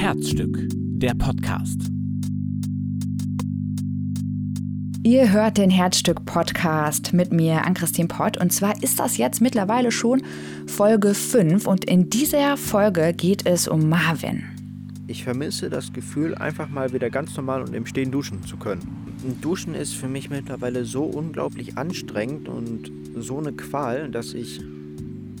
Herzstück, der Podcast. Ihr hört den Herzstück-Podcast mit mir, Ann-Christine Pott. Und zwar ist das jetzt mittlerweile schon Folge 5. Und in dieser Folge geht es um Marvin. Ich vermisse das Gefühl, einfach mal wieder ganz normal und im Stehen duschen zu können. Duschen ist für mich mittlerweile so unglaublich anstrengend und so eine Qual, dass ich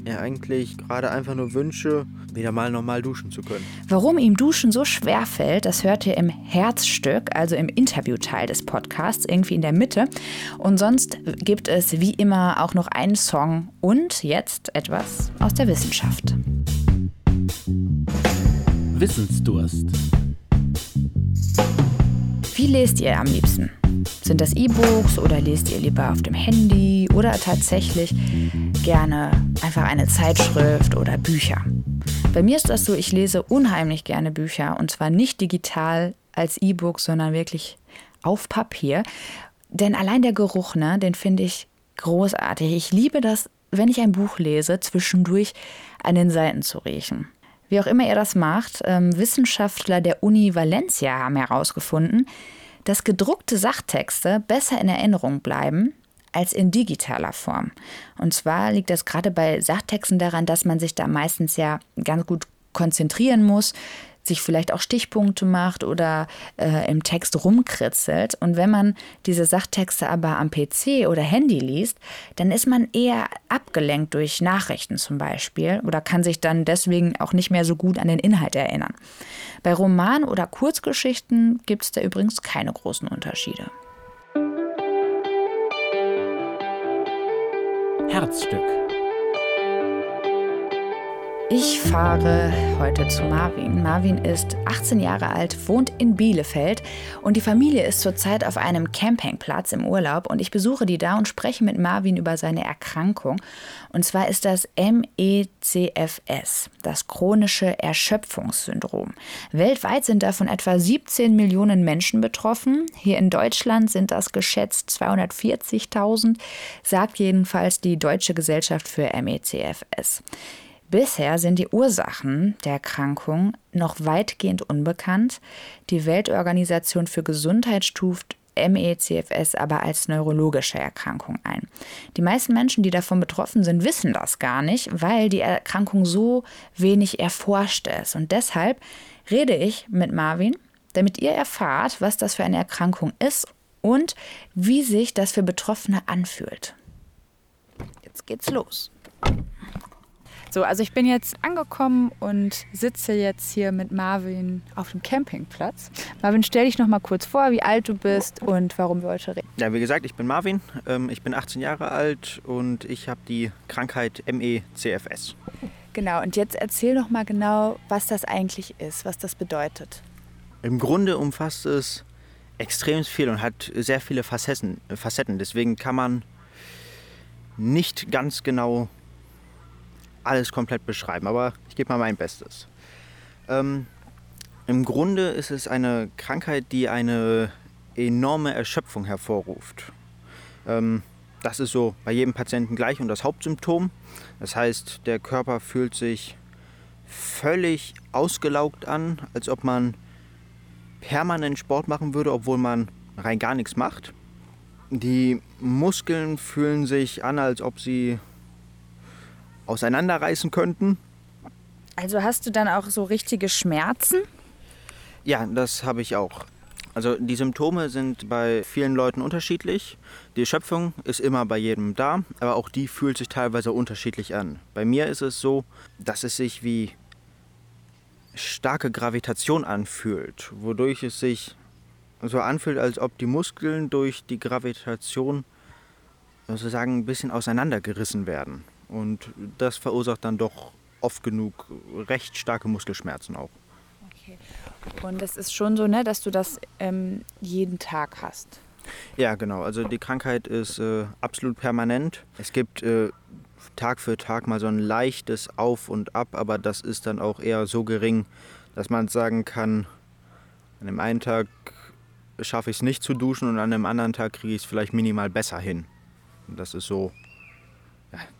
ja eigentlich gerade einfach nur wünsche, wieder mal normal duschen zu können. Warum ihm Duschen so schwer fällt, das hört ihr im Herzstück, also im Interviewteil des Podcasts, irgendwie in der Mitte. Und sonst gibt es wie immer auch noch einen Song und jetzt etwas aus der Wissenschaft. Wissensdurst. Wie lest ihr am liebsten? Sind das E-Books oder lest ihr lieber auf dem Handy oder tatsächlich gerne einfach eine Zeitschrift oder Bücher? Bei mir ist das so, ich lese unheimlich gerne Bücher und zwar nicht digital als E-Book, sondern wirklich auf Papier. Denn allein der Geruch, ne, den finde ich großartig. Ich liebe das, wenn ich ein Buch lese, zwischendurch an den Seiten zu riechen. Wie auch immer ihr das macht, ähm, Wissenschaftler der Uni Valencia haben herausgefunden, dass gedruckte Sachtexte besser in Erinnerung bleiben als in digitaler Form. Und zwar liegt das gerade bei Sachtexten daran, dass man sich da meistens ja ganz gut konzentrieren muss, sich vielleicht auch Stichpunkte macht oder äh, im Text rumkritzelt. Und wenn man diese Sachtexte aber am PC oder Handy liest, dann ist man eher abgelenkt durch Nachrichten zum Beispiel oder kann sich dann deswegen auch nicht mehr so gut an den Inhalt erinnern. Bei Romanen oder Kurzgeschichten gibt es da übrigens keine großen Unterschiede. Herzstück. Ich fahre heute zu Marvin. Marvin ist 18 Jahre alt, wohnt in Bielefeld und die Familie ist zurzeit auf einem Campingplatz im Urlaub und ich besuche die da und spreche mit Marvin über seine Erkrankung. Und zwar ist das MECFS, das chronische Erschöpfungssyndrom. Weltweit sind davon etwa 17 Millionen Menschen betroffen. Hier in Deutschland sind das geschätzt 240.000, sagt jedenfalls die Deutsche Gesellschaft für MECFS. Bisher sind die Ursachen der Erkrankung noch weitgehend unbekannt. Die Weltorganisation für Gesundheit stuft MECFS aber als neurologische Erkrankung ein. Die meisten Menschen, die davon betroffen sind, wissen das gar nicht, weil die Erkrankung so wenig erforscht ist. Und deshalb rede ich mit Marvin, damit ihr erfahrt, was das für eine Erkrankung ist und wie sich das für Betroffene anfühlt. Jetzt geht's los. So, also ich bin jetzt angekommen und sitze jetzt hier mit Marvin auf dem Campingplatz. Marvin, stell dich noch mal kurz vor, wie alt du bist und warum wir heute reden. Ja, wie gesagt, ich bin Marvin, ähm, ich bin 18 Jahre alt und ich habe die Krankheit MECFS. Genau, und jetzt erzähl noch mal genau, was das eigentlich ist, was das bedeutet. Im Grunde umfasst es extrem viel und hat sehr viele Facetten. Facetten. Deswegen kann man nicht ganz genau alles komplett beschreiben, aber ich gebe mal mein Bestes. Ähm, Im Grunde ist es eine Krankheit, die eine enorme Erschöpfung hervorruft. Ähm, das ist so bei jedem Patienten gleich und das Hauptsymptom. Das heißt, der Körper fühlt sich völlig ausgelaugt an, als ob man permanent Sport machen würde, obwohl man rein gar nichts macht. Die Muskeln fühlen sich an, als ob sie auseinanderreißen könnten. Also hast du dann auch so richtige Schmerzen? Ja, das habe ich auch. Also die Symptome sind bei vielen Leuten unterschiedlich. Die Erschöpfung ist immer bei jedem da, aber auch die fühlt sich teilweise unterschiedlich an. Bei mir ist es so, dass es sich wie starke Gravitation anfühlt, wodurch es sich so anfühlt, als ob die Muskeln durch die Gravitation sozusagen ein bisschen auseinandergerissen werden. Und das verursacht dann doch oft genug recht starke Muskelschmerzen auch. Okay. Und es ist schon so, ne, dass du das ähm, jeden Tag hast. Ja, genau. Also die Krankheit ist äh, absolut permanent. Es gibt äh, Tag für Tag mal so ein leichtes Auf und Ab, aber das ist dann auch eher so gering, dass man sagen kann, an dem einen Tag schaffe ich es nicht zu duschen und an dem anderen Tag kriege ich es vielleicht minimal besser hin. Und das ist so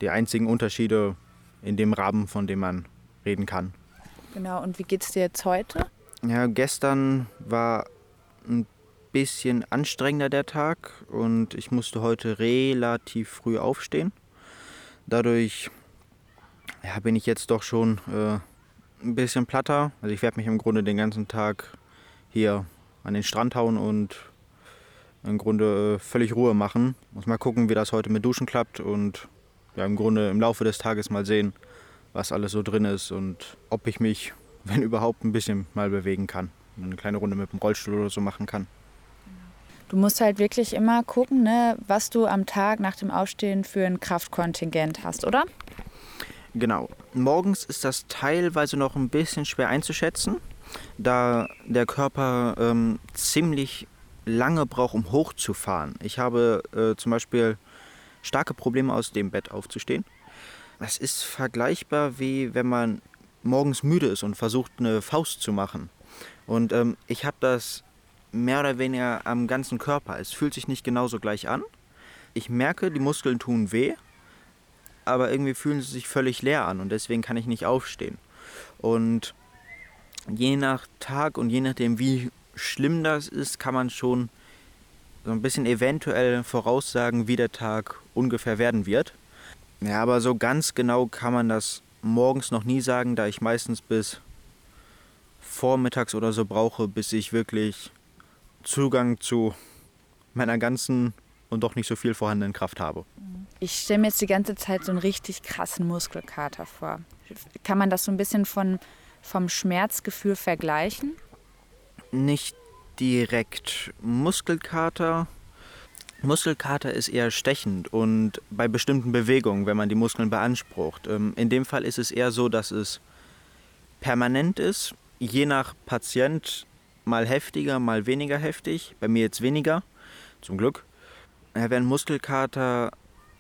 die einzigen Unterschiede in dem Rahmen, von dem man reden kann. Genau, und wie geht es dir jetzt heute? Ja, gestern war ein bisschen anstrengender der Tag und ich musste heute relativ früh aufstehen. Dadurch ja, bin ich jetzt doch schon äh, ein bisschen platter. Also ich werde mich im Grunde den ganzen Tag hier an den Strand hauen und im Grunde äh, völlig Ruhe machen. Muss mal gucken, wie das heute mit Duschen klappt und ja, im Grunde im Laufe des Tages mal sehen, was alles so drin ist und ob ich mich, wenn überhaupt, ein bisschen mal bewegen kann. Eine kleine Runde mit dem Rollstuhl oder so machen kann. Du musst halt wirklich immer gucken, ne, was du am Tag nach dem Aufstehen für ein Kraftkontingent hast, oder? Genau. Morgens ist das teilweise noch ein bisschen schwer einzuschätzen, da der Körper ähm, ziemlich lange braucht, um hochzufahren. Ich habe äh, zum Beispiel starke Probleme aus dem Bett aufzustehen. Das ist vergleichbar wie wenn man morgens müde ist und versucht eine Faust zu machen. Und ähm, ich habe das mehr oder weniger am ganzen Körper. Es fühlt sich nicht genauso gleich an. Ich merke, die Muskeln tun weh, aber irgendwie fühlen sie sich völlig leer an und deswegen kann ich nicht aufstehen. Und je nach Tag und je nachdem, wie schlimm das ist, kann man schon so ein bisschen eventuell voraussagen, wie der Tag ungefähr werden wird. Ja, aber so ganz genau kann man das morgens noch nie sagen, da ich meistens bis vormittags oder so brauche, bis ich wirklich Zugang zu meiner ganzen und doch nicht so viel vorhandenen Kraft habe. Ich stelle mir jetzt die ganze Zeit so einen richtig krassen Muskelkater vor. Kann man das so ein bisschen von, vom Schmerzgefühl vergleichen? Nicht direkt. Muskelkater. Muskelkater ist eher stechend und bei bestimmten Bewegungen, wenn man die Muskeln beansprucht. Ähm, in dem Fall ist es eher so, dass es permanent ist, je nach Patient mal heftiger, mal weniger heftig. Bei mir jetzt weniger, zum Glück. Während Muskelkater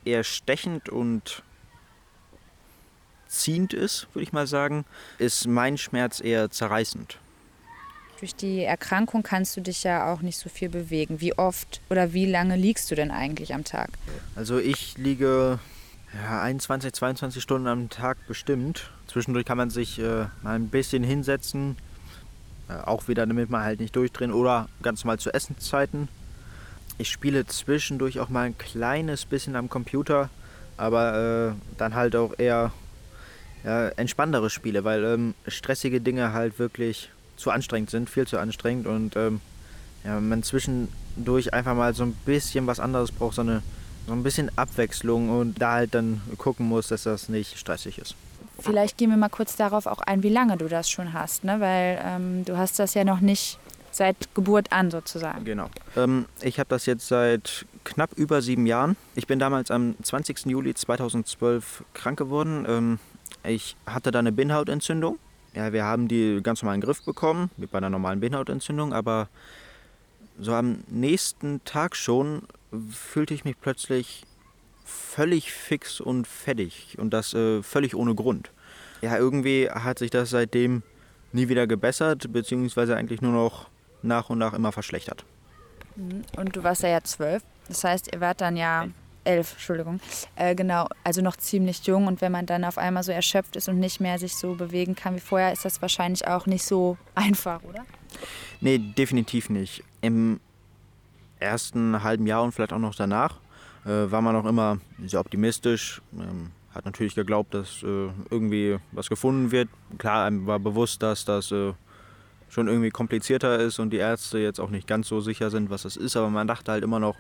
eher stechend und ziehend ist, würde ich mal sagen, ist mein Schmerz eher zerreißend. Durch die Erkrankung kannst du dich ja auch nicht so viel bewegen. Wie oft oder wie lange liegst du denn eigentlich am Tag? Also ich liege ja, 21, 22 Stunden am Tag bestimmt. Zwischendurch kann man sich äh, mal ein bisschen hinsetzen, äh, auch wieder, damit man halt nicht durchdrehen oder ganz normal zu Essenszeiten. Ich spiele zwischendurch auch mal ein kleines bisschen am Computer, aber äh, dann halt auch eher ja, entspanntere Spiele, weil ähm, stressige Dinge halt wirklich zu anstrengend sind, viel zu anstrengend und ähm, ja, man zwischendurch einfach mal so ein bisschen was anderes braucht, so, eine, so ein bisschen Abwechslung und da halt dann gucken muss, dass das nicht stressig ist. Vielleicht gehen wir mal kurz darauf auch ein, wie lange du das schon hast, ne? weil ähm, du hast das ja noch nicht seit Geburt an sozusagen. Genau. Ähm, ich habe das jetzt seit knapp über sieben Jahren. Ich bin damals am 20. Juli 2012 krank geworden. Ähm, ich hatte da eine Bindhautentzündung. Ja, wir haben die ganz normal in den Griff bekommen, wie bei einer normalen Bindhautentzündung, aber so am nächsten Tag schon fühlte ich mich plötzlich völlig fix und fertig und das äh, völlig ohne Grund. Ja, irgendwie hat sich das seitdem nie wieder gebessert, beziehungsweise eigentlich nur noch nach und nach immer verschlechtert. Mhm. Und du warst ja ja zwölf. Das heißt, ihr wart dann ja elf, Entschuldigung. Äh, genau, also noch ziemlich jung. Und wenn man dann auf einmal so erschöpft ist und nicht mehr sich so bewegen kann wie vorher, ist das wahrscheinlich auch nicht so einfach, oder? Nee, definitiv nicht. Im ersten halben Jahr und vielleicht auch noch danach äh, war man noch immer sehr optimistisch. Ähm, hat natürlich geglaubt, dass äh, irgendwie was gefunden wird. Klar, einem war bewusst, dass das äh, schon irgendwie komplizierter ist und die Ärzte jetzt auch nicht ganz so sicher sind, was das ist. Aber man dachte halt immer noch,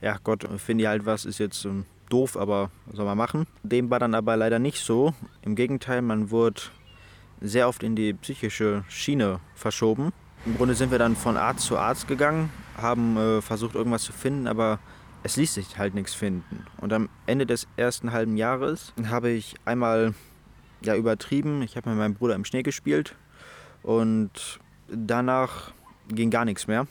ja Gott, finde ich halt was, ist jetzt ähm, doof, aber soll man machen? Dem war dann aber leider nicht so. Im Gegenteil, man wurde sehr oft in die psychische Schiene verschoben. Im Grunde sind wir dann von Arzt zu Arzt gegangen, haben äh, versucht irgendwas zu finden, aber es ließ sich halt nichts finden. Und am Ende des ersten halben Jahres habe ich einmal ja, übertrieben. Ich habe mit meinem Bruder im Schnee gespielt und danach ging gar nichts mehr.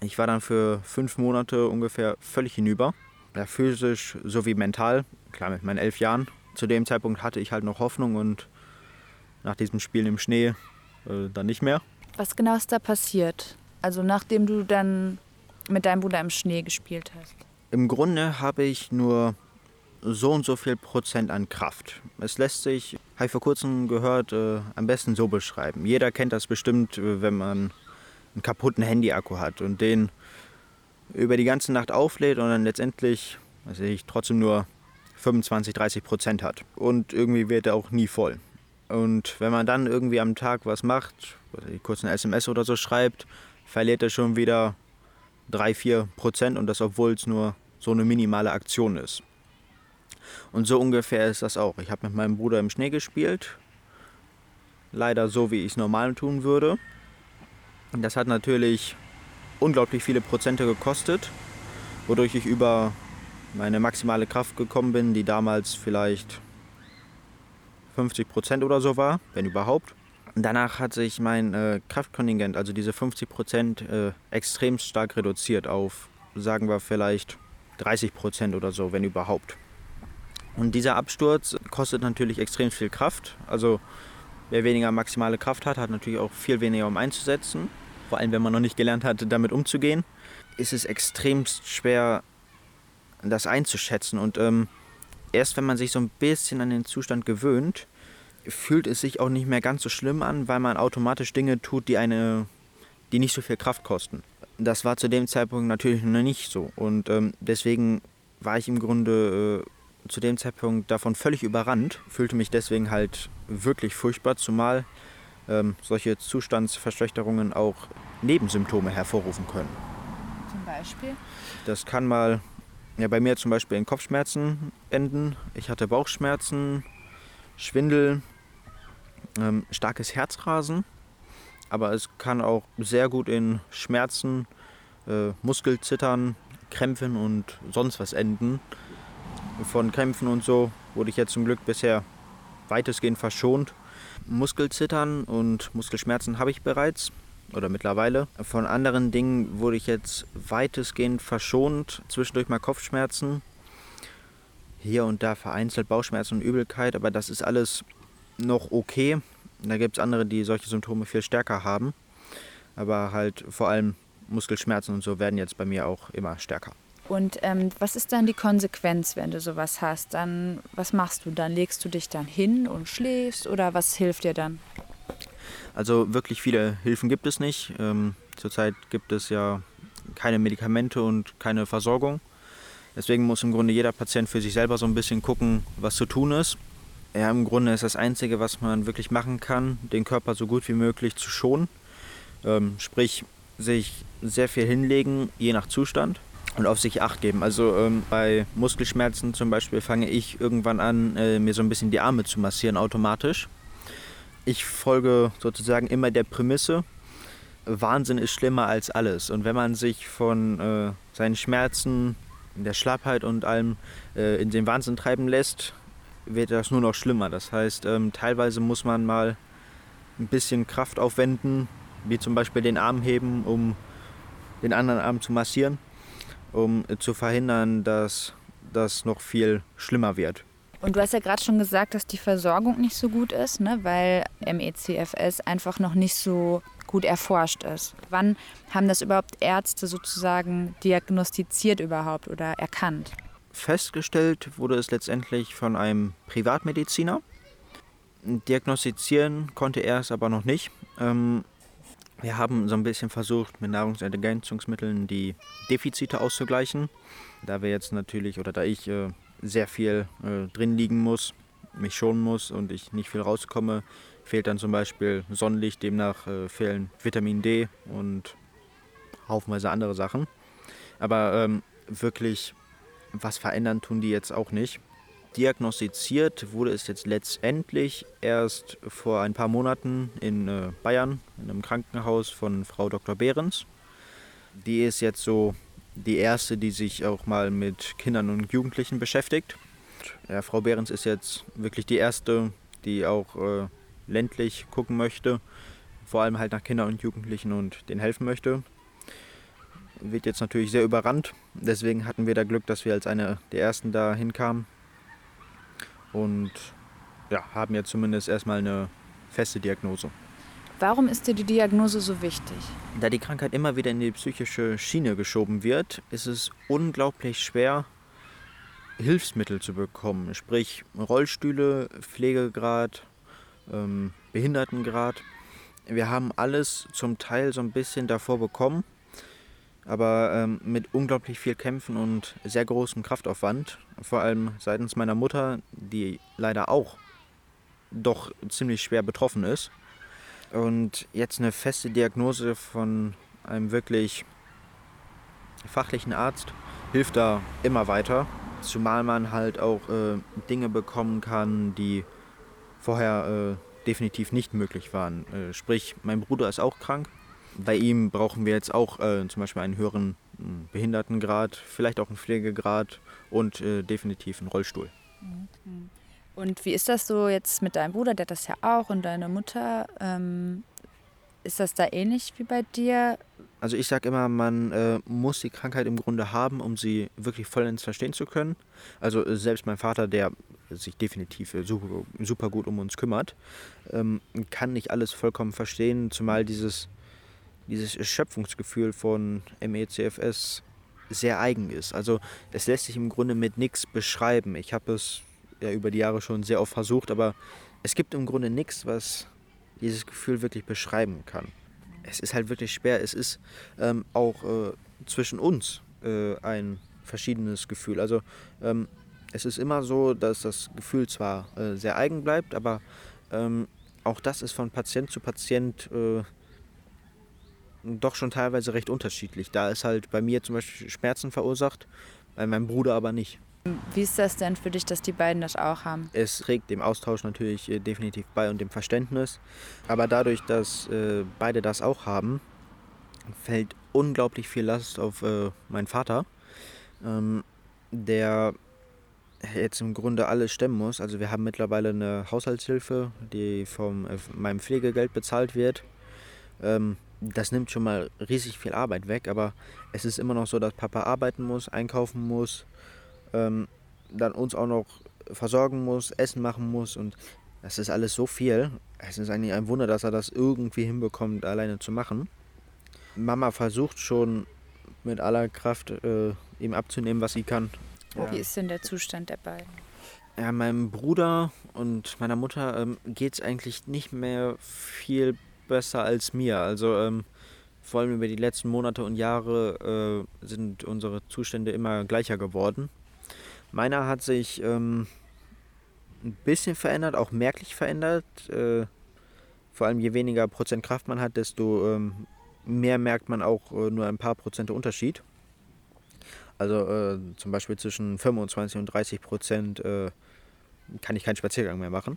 Ich war dann für fünf Monate ungefähr völlig hinüber. Ja, physisch sowie mental. Klar, mit meinen elf Jahren. Zu dem Zeitpunkt hatte ich halt noch Hoffnung und nach diesem Spielen im Schnee äh, dann nicht mehr. Was genau ist da passiert? Also nachdem du dann mit deinem Bruder im Schnee gespielt hast? Im Grunde habe ich nur so und so viel Prozent an Kraft. Es lässt sich, habe ich vor kurzem gehört, äh, am besten so beschreiben. Jeder kennt das bestimmt, äh, wenn man einen kaputten Handy-Akku hat und den über die ganze Nacht auflädt und dann letztendlich, also ich trotzdem nur 25, 30 Prozent hat. Und irgendwie wird er auch nie voll. Und wenn man dann irgendwie am Tag was macht, kurz eine SMS oder so schreibt, verliert er schon wieder 3, 4 Prozent und das, obwohl es nur so eine minimale Aktion ist. Und so ungefähr ist das auch. Ich habe mit meinem Bruder im Schnee gespielt. Leider so, wie ich es normal tun würde. Das hat natürlich unglaublich viele Prozente gekostet, wodurch ich über meine maximale Kraft gekommen bin, die damals vielleicht 50 Prozent oder so war, wenn überhaupt. Danach hat sich mein äh, Kraftkontingent, also diese 50 Prozent, äh, extrem stark reduziert auf, sagen wir vielleicht 30 Prozent oder so, wenn überhaupt. Und dieser Absturz kostet natürlich extrem viel Kraft. Also wer weniger maximale Kraft hat, hat natürlich auch viel weniger um einzusetzen. Vor allem, wenn man noch nicht gelernt hat, damit umzugehen, ist es extrem schwer, das einzuschätzen. Und ähm, erst wenn man sich so ein bisschen an den Zustand gewöhnt, fühlt es sich auch nicht mehr ganz so schlimm an, weil man automatisch Dinge tut, die eine, die nicht so viel Kraft kosten. Das war zu dem Zeitpunkt natürlich noch nicht so. Und ähm, deswegen war ich im Grunde äh, zu dem Zeitpunkt davon völlig überrannt, fühlte mich deswegen halt wirklich furchtbar, zumal ähm, solche Zustandsverschlechterungen auch Nebensymptome hervorrufen können. Zum Beispiel? Das kann mal ja, bei mir zum Beispiel in Kopfschmerzen enden. Ich hatte Bauchschmerzen, Schwindel, ähm, starkes Herzrasen, aber es kann auch sehr gut in Schmerzen, äh, Muskelzittern, Krämpfen und sonst was enden. Von Krämpfen und so wurde ich jetzt zum Glück bisher weitestgehend verschont. Muskelzittern und Muskelschmerzen habe ich bereits oder mittlerweile. Von anderen Dingen wurde ich jetzt weitestgehend verschont. Zwischendurch mal Kopfschmerzen. Hier und da vereinzelt Bauchschmerzen und Übelkeit, aber das ist alles noch okay. Da gibt es andere, die solche Symptome viel stärker haben. Aber halt vor allem Muskelschmerzen und so werden jetzt bei mir auch immer stärker. Und ähm, was ist dann die Konsequenz, wenn du sowas hast? Dann, was machst du dann? Legst du dich dann hin und schläfst oder was hilft dir dann? Also wirklich viele Hilfen gibt es nicht. Ähm, zurzeit gibt es ja keine Medikamente und keine Versorgung. Deswegen muss im Grunde jeder Patient für sich selber so ein bisschen gucken, was zu tun ist. Ja, im Grunde ist das Einzige, was man wirklich machen kann, den Körper so gut wie möglich zu schonen. Ähm, sprich, sich sehr viel hinlegen, je nach Zustand und auf sich acht geben. Also ähm, bei Muskelschmerzen zum Beispiel fange ich irgendwann an, äh, mir so ein bisschen die Arme zu massieren automatisch. Ich folge sozusagen immer der Prämisse, Wahnsinn ist schlimmer als alles. Und wenn man sich von äh, seinen Schmerzen, der Schlappheit und allem äh, in den Wahnsinn treiben lässt, wird das nur noch schlimmer. Das heißt, ähm, teilweise muss man mal ein bisschen Kraft aufwenden, wie zum Beispiel den Arm heben, um den anderen Arm zu massieren, um zu verhindern, dass das noch viel schlimmer wird. Und du hast ja gerade schon gesagt, dass die Versorgung nicht so gut ist, ne? weil MECFS einfach noch nicht so gut erforscht ist. Wann haben das überhaupt Ärzte sozusagen diagnostiziert überhaupt oder erkannt? Festgestellt wurde es letztendlich von einem Privatmediziner. Diagnostizieren konnte er es aber noch nicht. Ähm, wir haben so ein bisschen versucht, mit Nahrungsergänzungsmitteln die Defizite auszugleichen. Da wir jetzt natürlich, oder da ich äh, sehr viel äh, drin liegen muss, mich schonen muss und ich nicht viel rauskomme, fehlt dann zum Beispiel Sonnenlicht, demnach äh, fehlen Vitamin D und haufenweise andere Sachen. Aber ähm, wirklich was verändern tun die jetzt auch nicht. Diagnostiziert wurde es jetzt letztendlich erst vor ein paar Monaten in äh, Bayern, in einem Krankenhaus von Frau Dr. Behrens. Die ist jetzt so die erste, die sich auch mal mit Kindern und Jugendlichen beschäftigt. Ja, Frau Behrens ist jetzt wirklich die erste, die auch äh, ländlich gucken möchte, vor allem halt nach Kindern und Jugendlichen und denen helfen möchte. Wird jetzt natürlich sehr überrannt, deswegen hatten wir da Glück, dass wir als eine der ersten da hinkamen und ja, haben jetzt zumindest erstmal eine feste Diagnose. Warum ist dir die Diagnose so wichtig? Da die Krankheit immer wieder in die psychische Schiene geschoben wird, ist es unglaublich schwer, Hilfsmittel zu bekommen, sprich Rollstühle, Pflegegrad, ähm, Behindertengrad. Wir haben alles zum Teil so ein bisschen davor bekommen, aber ähm, mit unglaublich viel Kämpfen und sehr großem Kraftaufwand, vor allem seitens meiner Mutter, die leider auch doch ziemlich schwer betroffen ist. Und jetzt eine feste Diagnose von einem wirklich fachlichen Arzt hilft da immer weiter. Zumal man halt auch äh, Dinge bekommen kann, die vorher äh, definitiv nicht möglich waren. Äh, sprich, mein Bruder ist auch krank. Bei ihm brauchen wir jetzt auch äh, zum Beispiel einen höheren hm, Behindertengrad, vielleicht auch einen Pflegegrad und äh, definitiv einen Rollstuhl. Mhm. Und wie ist das so jetzt mit deinem Bruder, der hat das ja auch, und deiner Mutter? Ähm, ist das da ähnlich wie bei dir? Also ich sage immer, man äh, muss die Krankheit im Grunde haben, um sie wirklich vollends verstehen zu können. Also äh, selbst mein Vater, der sich definitiv äh, super, super, gut um uns kümmert, ähm, kann nicht alles vollkommen verstehen, zumal dieses, dieses Schöpfungsgefühl von MECFS sehr eigen ist. Also es lässt sich im Grunde mit nichts beschreiben. Ich habe es ja über die Jahre schon sehr oft versucht, aber es gibt im Grunde nichts, was dieses Gefühl wirklich beschreiben kann es ist halt wirklich schwer. Es ist ähm, auch äh, zwischen uns äh, ein verschiedenes Gefühl. Also ähm, es ist immer so, dass das Gefühl zwar äh, sehr eigen bleibt, aber ähm, auch das ist von Patient zu Patient äh, doch schon teilweise recht unterschiedlich. Da ist halt bei mir zum Beispiel Schmerzen verursacht, bei meinem Bruder aber nicht. Wie ist das denn für dich, dass die beiden das auch haben? Es trägt dem Austausch natürlich äh, definitiv bei und dem Verständnis. Aber dadurch, dass äh, beide das auch haben, fällt unglaublich viel Last auf äh, meinen Vater, ähm, der jetzt im Grunde alles stemmen muss. Also wir haben mittlerweile eine Haushaltshilfe, die von meinem Pflegegeld bezahlt wird. Ähm, das nimmt schon mal riesig viel Arbeit weg, aber es ist immer noch so, dass Papa arbeiten muss, einkaufen muss, ähm, dann uns auch noch versorgen muss, Essen machen muss und das ist alles so viel. Es ist eigentlich ein Wunder, dass er das irgendwie hinbekommt, alleine zu machen. Mama versucht schon mit aller Kraft äh, ihm abzunehmen, was sie kann. Ja. Wie ist denn der Zustand der beiden? Ja, meinem Bruder und meiner Mutter ähm, geht es eigentlich nicht mehr viel besser als mir. Also ähm, vor allem über die letzten Monate und Jahre äh, sind unsere Zustände immer gleicher geworden. Meiner hat sich ähm, ein bisschen verändert, auch merklich verändert. Äh, vor allem je weniger Prozent Kraft man hat, desto ähm, mehr merkt man auch äh, nur ein paar Prozent Unterschied. Also äh, zum Beispiel zwischen 25 und 30 Prozent äh, kann ich keinen Spaziergang mehr machen.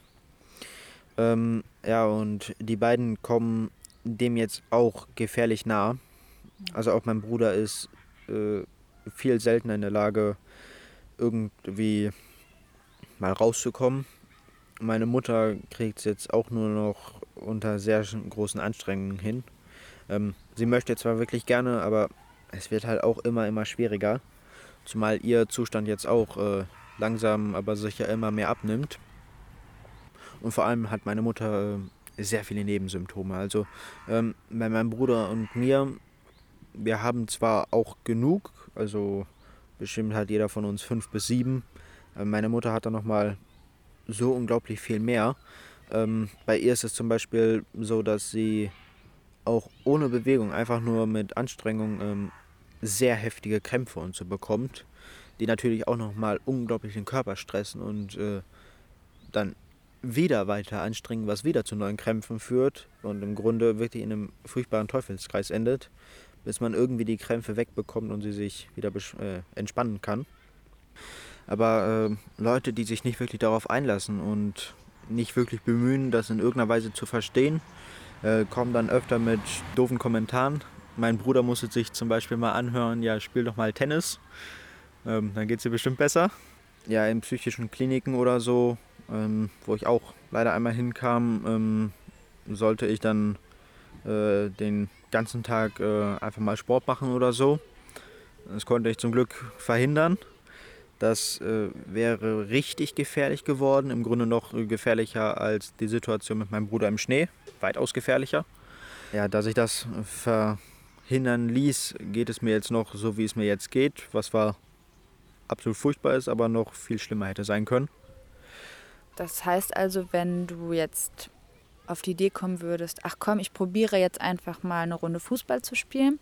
Ähm, ja, und die beiden kommen dem jetzt auch gefährlich nah. Also auch mein Bruder ist äh, viel seltener in der Lage, irgendwie mal rauszukommen. Meine Mutter kriegt es jetzt auch nur noch unter sehr großen Anstrengungen hin. Ähm, sie möchte zwar wirklich gerne, aber es wird halt auch immer, immer schwieriger. Zumal ihr Zustand jetzt auch äh, langsam, aber sicher immer mehr abnimmt. Und vor allem hat meine Mutter äh, sehr viele Nebensymptome. Also ähm, bei meinem Bruder und mir, wir haben zwar auch genug, also bestimmt hat jeder von uns fünf bis sieben. Meine Mutter hat da nochmal so unglaublich viel mehr. Ähm, bei ihr ist es zum Beispiel so, dass sie auch ohne Bewegung, einfach nur mit Anstrengung, ähm, sehr heftige Krämpfe und so bekommt, die natürlich auch nochmal unglaublich den Körper stressen und äh, dann wieder weiter anstrengen, was wieder zu neuen Krämpfen führt und im Grunde wirklich in einem furchtbaren Teufelskreis endet bis man irgendwie die Krämpfe wegbekommt und sie sich wieder äh, entspannen kann. Aber äh, Leute, die sich nicht wirklich darauf einlassen und nicht wirklich bemühen, das in irgendeiner Weise zu verstehen, äh, kommen dann öfter mit doofen Kommentaren. Mein Bruder musste sich zum Beispiel mal anhören, ja, spiel doch mal Tennis, ähm, dann geht es dir bestimmt besser. Ja, in psychischen Kliniken oder so, ähm, wo ich auch leider einmal hinkam, ähm, sollte ich dann äh, den ganzen Tag äh, einfach mal Sport machen oder so. Das konnte ich zum Glück verhindern. Das äh, wäre richtig gefährlich geworden, im Grunde noch gefährlicher als die Situation mit meinem Bruder im Schnee, weitaus gefährlicher. Ja, dass ich das verhindern ließ, geht es mir jetzt noch so, wie es mir jetzt geht, was war absolut furchtbar ist, aber noch viel schlimmer hätte sein können. Das heißt also, wenn du jetzt auf die Idee kommen würdest, ach komm, ich probiere jetzt einfach mal eine Runde Fußball zu spielen,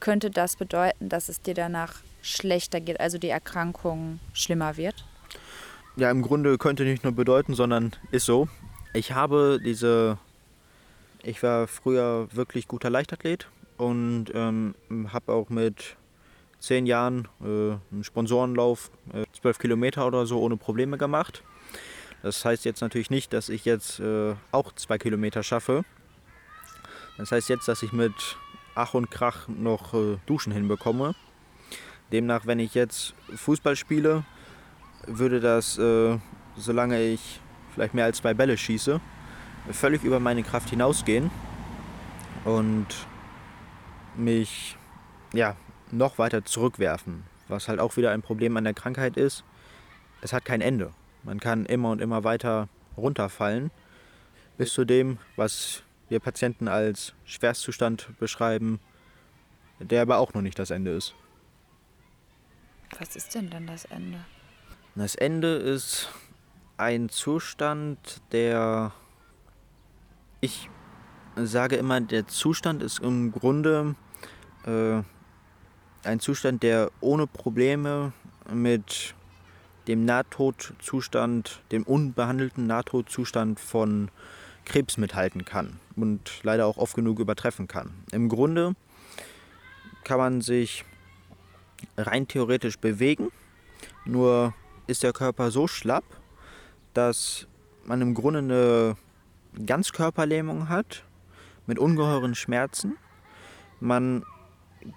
könnte das bedeuten, dass es dir danach schlechter geht, also die Erkrankung schlimmer wird? Ja, im Grunde könnte nicht nur bedeuten, sondern ist so. Ich habe diese. Ich war früher wirklich guter Leichtathlet und ähm, habe auch mit zehn Jahren äh, einen Sponsorenlauf, äh, zwölf Kilometer oder so, ohne Probleme gemacht. Das heißt jetzt natürlich nicht, dass ich jetzt äh, auch zwei Kilometer schaffe. Das heißt jetzt, dass ich mit Ach und Krach noch äh, Duschen hinbekomme. Demnach, wenn ich jetzt Fußball spiele, würde das, äh, solange ich vielleicht mehr als zwei Bälle schieße, völlig über meine Kraft hinausgehen und mich ja, noch weiter zurückwerfen. Was halt auch wieder ein Problem an der Krankheit ist. Es hat kein Ende. Man kann immer und immer weiter runterfallen, bis zu dem, was wir Patienten als Schwerstzustand beschreiben, der aber auch noch nicht das Ende ist. Was ist denn dann das Ende? Das Ende ist ein Zustand, der ich sage immer, der Zustand ist im Grunde äh, ein Zustand, der ohne Probleme mit dem Nahtodzustand, dem unbehandelten Nahtodzustand von Krebs mithalten kann und leider auch oft genug übertreffen kann. Im Grunde kann man sich rein theoretisch bewegen, nur ist der Körper so schlapp, dass man im Grunde eine Ganzkörperlähmung hat mit ungeheuren Schmerzen. Man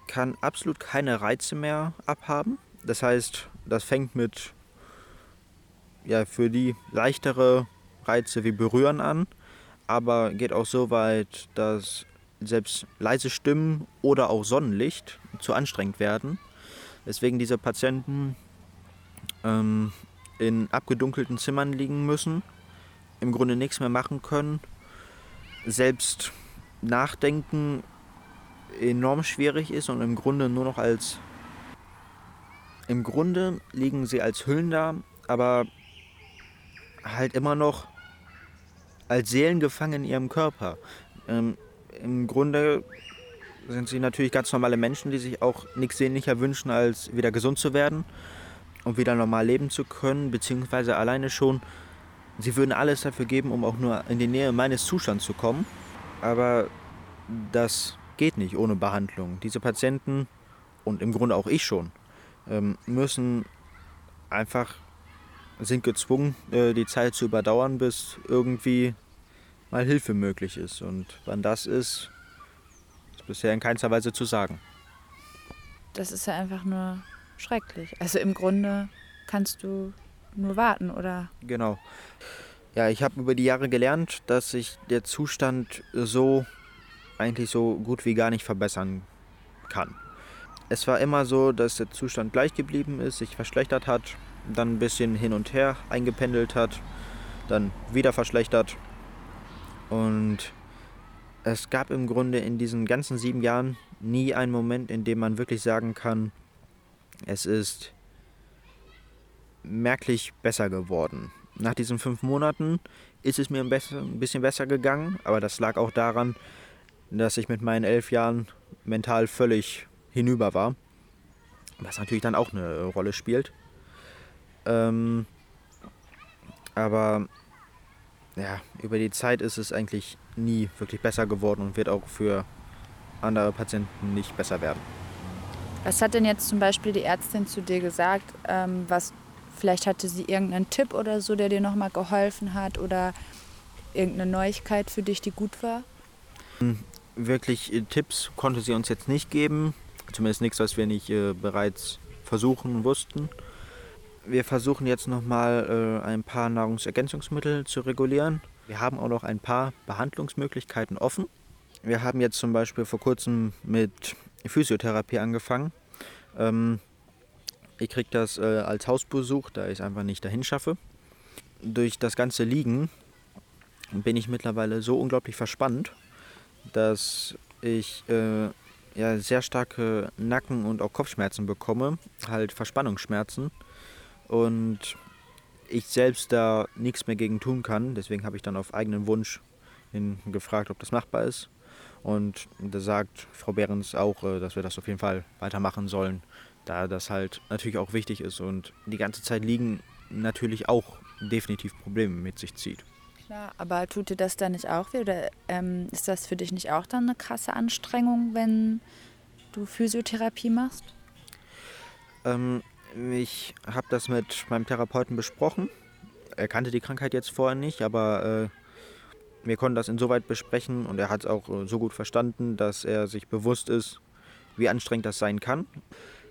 kann absolut keine Reize mehr abhaben. Das heißt, das fängt mit ja, für die leichtere Reize wie Berühren an, aber geht auch so weit, dass selbst leise Stimmen oder auch Sonnenlicht zu anstrengend werden. Deswegen diese Patienten ähm, in abgedunkelten Zimmern liegen müssen, im Grunde nichts mehr machen können, selbst nachdenken enorm schwierig ist und im Grunde nur noch als im Grunde liegen sie als Hüllen da, aber halt immer noch als Seelen gefangen in ihrem Körper. Ähm, Im Grunde sind sie natürlich ganz normale Menschen, die sich auch nichts sehnlicher wünschen, als wieder gesund zu werden und wieder normal leben zu können, beziehungsweise alleine schon, sie würden alles dafür geben, um auch nur in die Nähe meines Zustands zu kommen. Aber das geht nicht ohne Behandlung. Diese Patienten und im Grunde auch ich schon ähm, müssen einfach sind gezwungen, äh, die Zeit zu überdauern, bis irgendwie mal Hilfe möglich ist. Und wann das ist, ist bisher in keinster Weise zu sagen. Das ist ja einfach nur schrecklich. Also im Grunde kannst du nur warten, oder? Genau. Ja, ich habe über die Jahre gelernt, dass sich der Zustand so eigentlich so gut wie gar nicht verbessern kann. Es war immer so, dass der Zustand gleich geblieben ist, sich verschlechtert hat, dann ein bisschen hin und her eingependelt hat, dann wieder verschlechtert. Und es gab im Grunde in diesen ganzen sieben Jahren nie einen Moment, in dem man wirklich sagen kann, es ist merklich besser geworden. Nach diesen fünf Monaten ist es mir ein, bisschen besser gegangen, aber das lag auch daran, dass ich mit meinen elf Jahren mental völlig hinüber war. Was natürlich dann auch eine Rolle spielt. Ähm, aber ja, über die Zeit ist es eigentlich nie wirklich besser geworden und wird auch für andere Patienten nicht besser werden. Was hat denn jetzt zum Beispiel die Ärztin zu dir gesagt? Ähm, was, vielleicht hatte sie irgendeinen Tipp oder so, der dir nochmal geholfen hat oder irgendeine Neuigkeit für dich, die gut war? Hm, wirklich äh, Tipps konnte sie uns jetzt nicht geben. Zumindest nichts, was wir nicht äh, bereits versuchen wussten. Wir versuchen jetzt nochmal äh, ein paar Nahrungsergänzungsmittel zu regulieren. Wir haben auch noch ein paar Behandlungsmöglichkeiten offen. Wir haben jetzt zum Beispiel vor kurzem mit Physiotherapie angefangen. Ähm, ich kriege das äh, als Hausbesuch, da ich es einfach nicht dahin schaffe. Durch das ganze Liegen bin ich mittlerweile so unglaublich verspannt, dass ich äh, ja, sehr starke Nacken- und auch Kopfschmerzen bekomme, halt Verspannungsschmerzen. Und ich selbst da nichts mehr gegen tun kann. Deswegen habe ich dann auf eigenen Wunsch ihn gefragt, ob das machbar ist. Und da sagt Frau Behrens auch, äh, dass wir das auf jeden Fall weitermachen sollen, da das halt natürlich auch wichtig ist und die ganze Zeit liegen natürlich auch definitiv Probleme mit sich zieht. Klar, aber tut dir das dann nicht auch weh? Oder ähm, ist das für dich nicht auch dann eine krasse Anstrengung, wenn du Physiotherapie machst? Ähm, ich habe das mit meinem Therapeuten besprochen. Er kannte die Krankheit jetzt vorher nicht, aber äh, wir konnten das insoweit besprechen und er hat es auch äh, so gut verstanden, dass er sich bewusst ist, wie anstrengend das sein kann.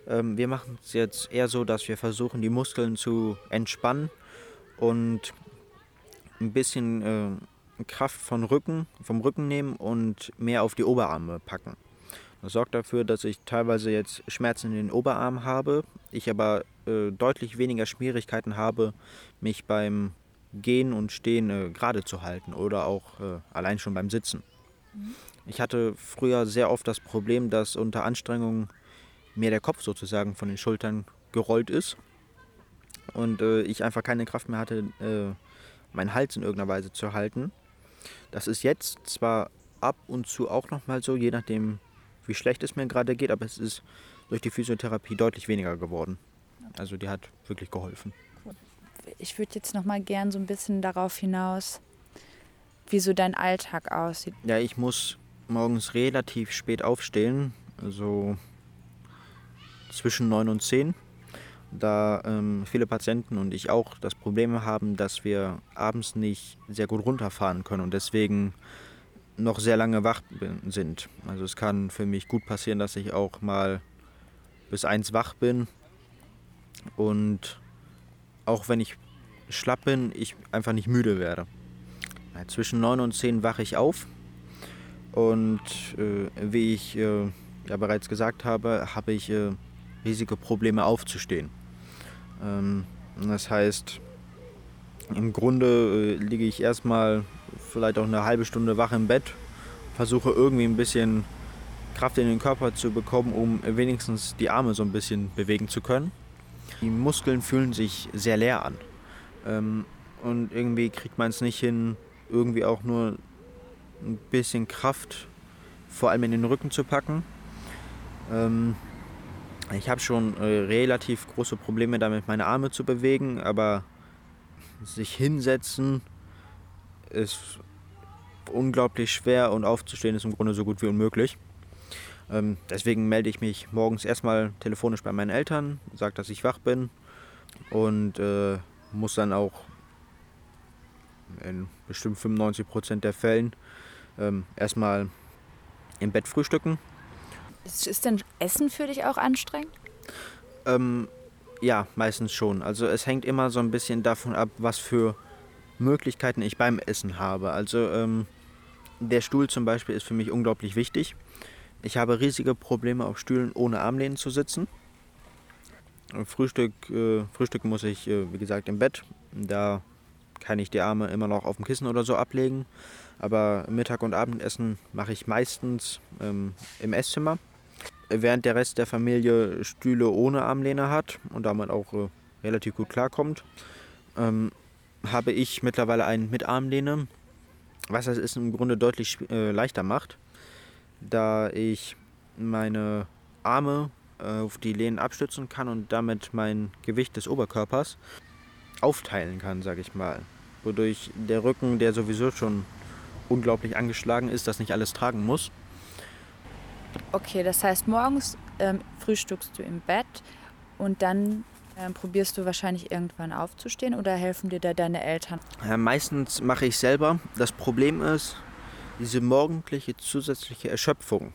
Ähm, wir machen es jetzt eher so, dass wir versuchen, die Muskeln zu entspannen und ein bisschen äh, Kraft von Rücken, vom Rücken nehmen und mehr auf die Oberarme packen. Das sorgt dafür, dass ich teilweise jetzt Schmerzen in den Oberarm habe, ich aber äh, deutlich weniger Schwierigkeiten habe, mich beim Gehen und Stehen äh, gerade zu halten oder auch äh, allein schon beim Sitzen. Mhm. Ich hatte früher sehr oft das Problem, dass unter Anstrengung mir der Kopf sozusagen von den Schultern gerollt ist und äh, ich einfach keine Kraft mehr hatte, äh, meinen Hals in irgendeiner Weise zu halten. Das ist jetzt zwar ab und zu auch nochmal so, je nachdem, wie schlecht es mir gerade geht, aber es ist durch die Physiotherapie deutlich weniger geworden. Also die hat wirklich geholfen. Ich würde jetzt noch mal gern so ein bisschen darauf hinaus, wie so dein Alltag aussieht. Ja, ich muss morgens relativ spät aufstehen, also zwischen 9 und 10, da ähm, viele Patienten und ich auch das Problem haben, dass wir abends nicht sehr gut runterfahren können und deswegen noch sehr lange wach sind. Also es kann für mich gut passieren, dass ich auch mal bis eins wach bin und auch wenn ich schlapp bin, ich einfach nicht müde werde. Zwischen 9 und 10 wache ich auf und äh, wie ich äh, ja bereits gesagt habe, habe ich äh, riesige Probleme aufzustehen. Ähm, das heißt, im Grunde äh, liege ich erstmal vielleicht auch eine halbe Stunde wach im Bett, versuche irgendwie ein bisschen Kraft in den Körper zu bekommen, um wenigstens die Arme so ein bisschen bewegen zu können. Die Muskeln fühlen sich sehr leer an. Ähm, und irgendwie kriegt man es nicht hin, irgendwie auch nur ein bisschen Kraft vor allem in den Rücken zu packen. Ähm, ich habe schon äh, relativ große Probleme damit, meine Arme zu bewegen, aber sich hinsetzen ist unglaublich schwer und aufzustehen ist im Grunde so gut wie unmöglich. Ähm, deswegen melde ich mich morgens erstmal telefonisch bei meinen Eltern, sage, dass ich wach bin und äh, muss dann auch in bestimmt 95 Prozent der Fällen ähm, erstmal im Bett frühstücken. Ist denn Essen für dich auch anstrengend? Ähm, ja, meistens schon. Also es hängt immer so ein bisschen davon ab, was für Möglichkeiten ich beim Essen habe. Also ähm, der Stuhl zum Beispiel ist für mich unglaublich wichtig. Ich habe riesige Probleme auf Stühlen ohne Armlehnen zu sitzen. Frühstück, äh, Frühstück muss ich, äh, wie gesagt, im Bett. Da kann ich die Arme immer noch auf dem Kissen oder so ablegen. Aber Mittag- und Abendessen mache ich meistens ähm, im Esszimmer. Während der Rest der Familie Stühle ohne Armlehne hat und damit auch äh, relativ gut klarkommt, ähm, habe ich mittlerweile einen mit Armlehne, was das ist im Grunde deutlich äh, leichter macht, da ich meine Arme äh, auf die Lehnen abstützen kann und damit mein Gewicht des Oberkörpers aufteilen kann, sage ich mal. Wodurch der Rücken, der sowieso schon unglaublich angeschlagen ist, das nicht alles tragen muss. Okay, das heißt, morgens ähm, frühstückst du im Bett und dann ähm, probierst du wahrscheinlich irgendwann aufzustehen oder helfen dir da deine Eltern? Ja, meistens mache ich selber. Das Problem ist, diese morgendliche zusätzliche Erschöpfung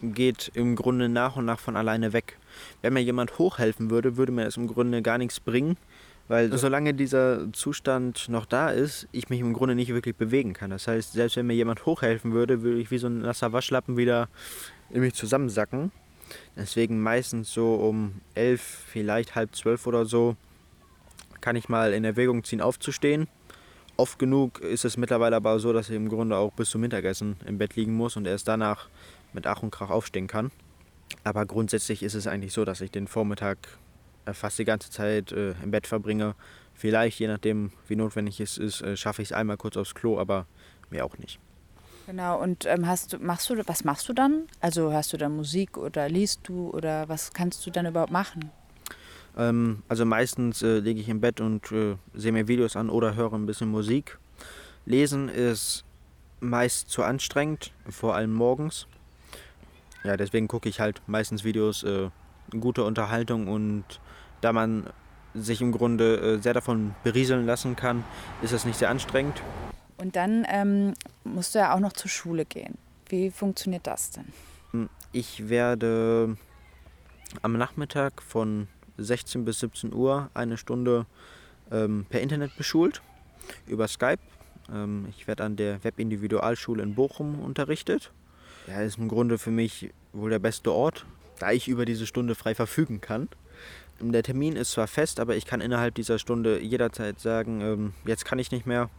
geht im Grunde nach und nach von alleine weg. Wenn mir jemand hochhelfen würde, würde mir das im Grunde gar nichts bringen, weil solange dieser Zustand noch da ist, ich mich im Grunde nicht wirklich bewegen kann. Das heißt, selbst wenn mir jemand hochhelfen würde, würde ich wie so ein nasser Waschlappen wieder in mich zusammensacken. Deswegen meistens so um elf, vielleicht halb zwölf oder so, kann ich mal in Erwägung ziehen, aufzustehen. Oft genug ist es mittlerweile aber so, dass ich im Grunde auch bis zum Mittagessen im Bett liegen muss und erst danach mit Ach und Krach aufstehen kann. Aber grundsätzlich ist es eigentlich so, dass ich den Vormittag äh, fast die ganze Zeit äh, im Bett verbringe. Vielleicht, je nachdem, wie notwendig es ist, äh, schaffe ich es einmal kurz aufs Klo, aber mehr auch nicht. Genau, und ähm, hast du, machst du, was machst du dann? Also hörst du dann Musik oder liest du oder was kannst du dann überhaupt machen? Ähm, also meistens äh, liege ich im Bett und äh, sehe mir Videos an oder höre ein bisschen Musik. Lesen ist meist zu anstrengend, vor allem morgens. Ja, deswegen gucke ich halt meistens Videos, äh, gute Unterhaltung und da man sich im Grunde äh, sehr davon berieseln lassen kann, ist es nicht sehr anstrengend. Und dann ähm, musst du ja auch noch zur Schule gehen. Wie funktioniert das denn? Ich werde am Nachmittag von 16 bis 17 Uhr eine Stunde ähm, per Internet beschult über Skype. Ähm, ich werde an der Webindividualschule in Bochum unterrichtet. Ja, ist im Grunde für mich wohl der beste Ort, da ich über diese Stunde frei verfügen kann. Der Termin ist zwar fest, aber ich kann innerhalb dieser Stunde jederzeit sagen, ähm, jetzt kann ich nicht mehr,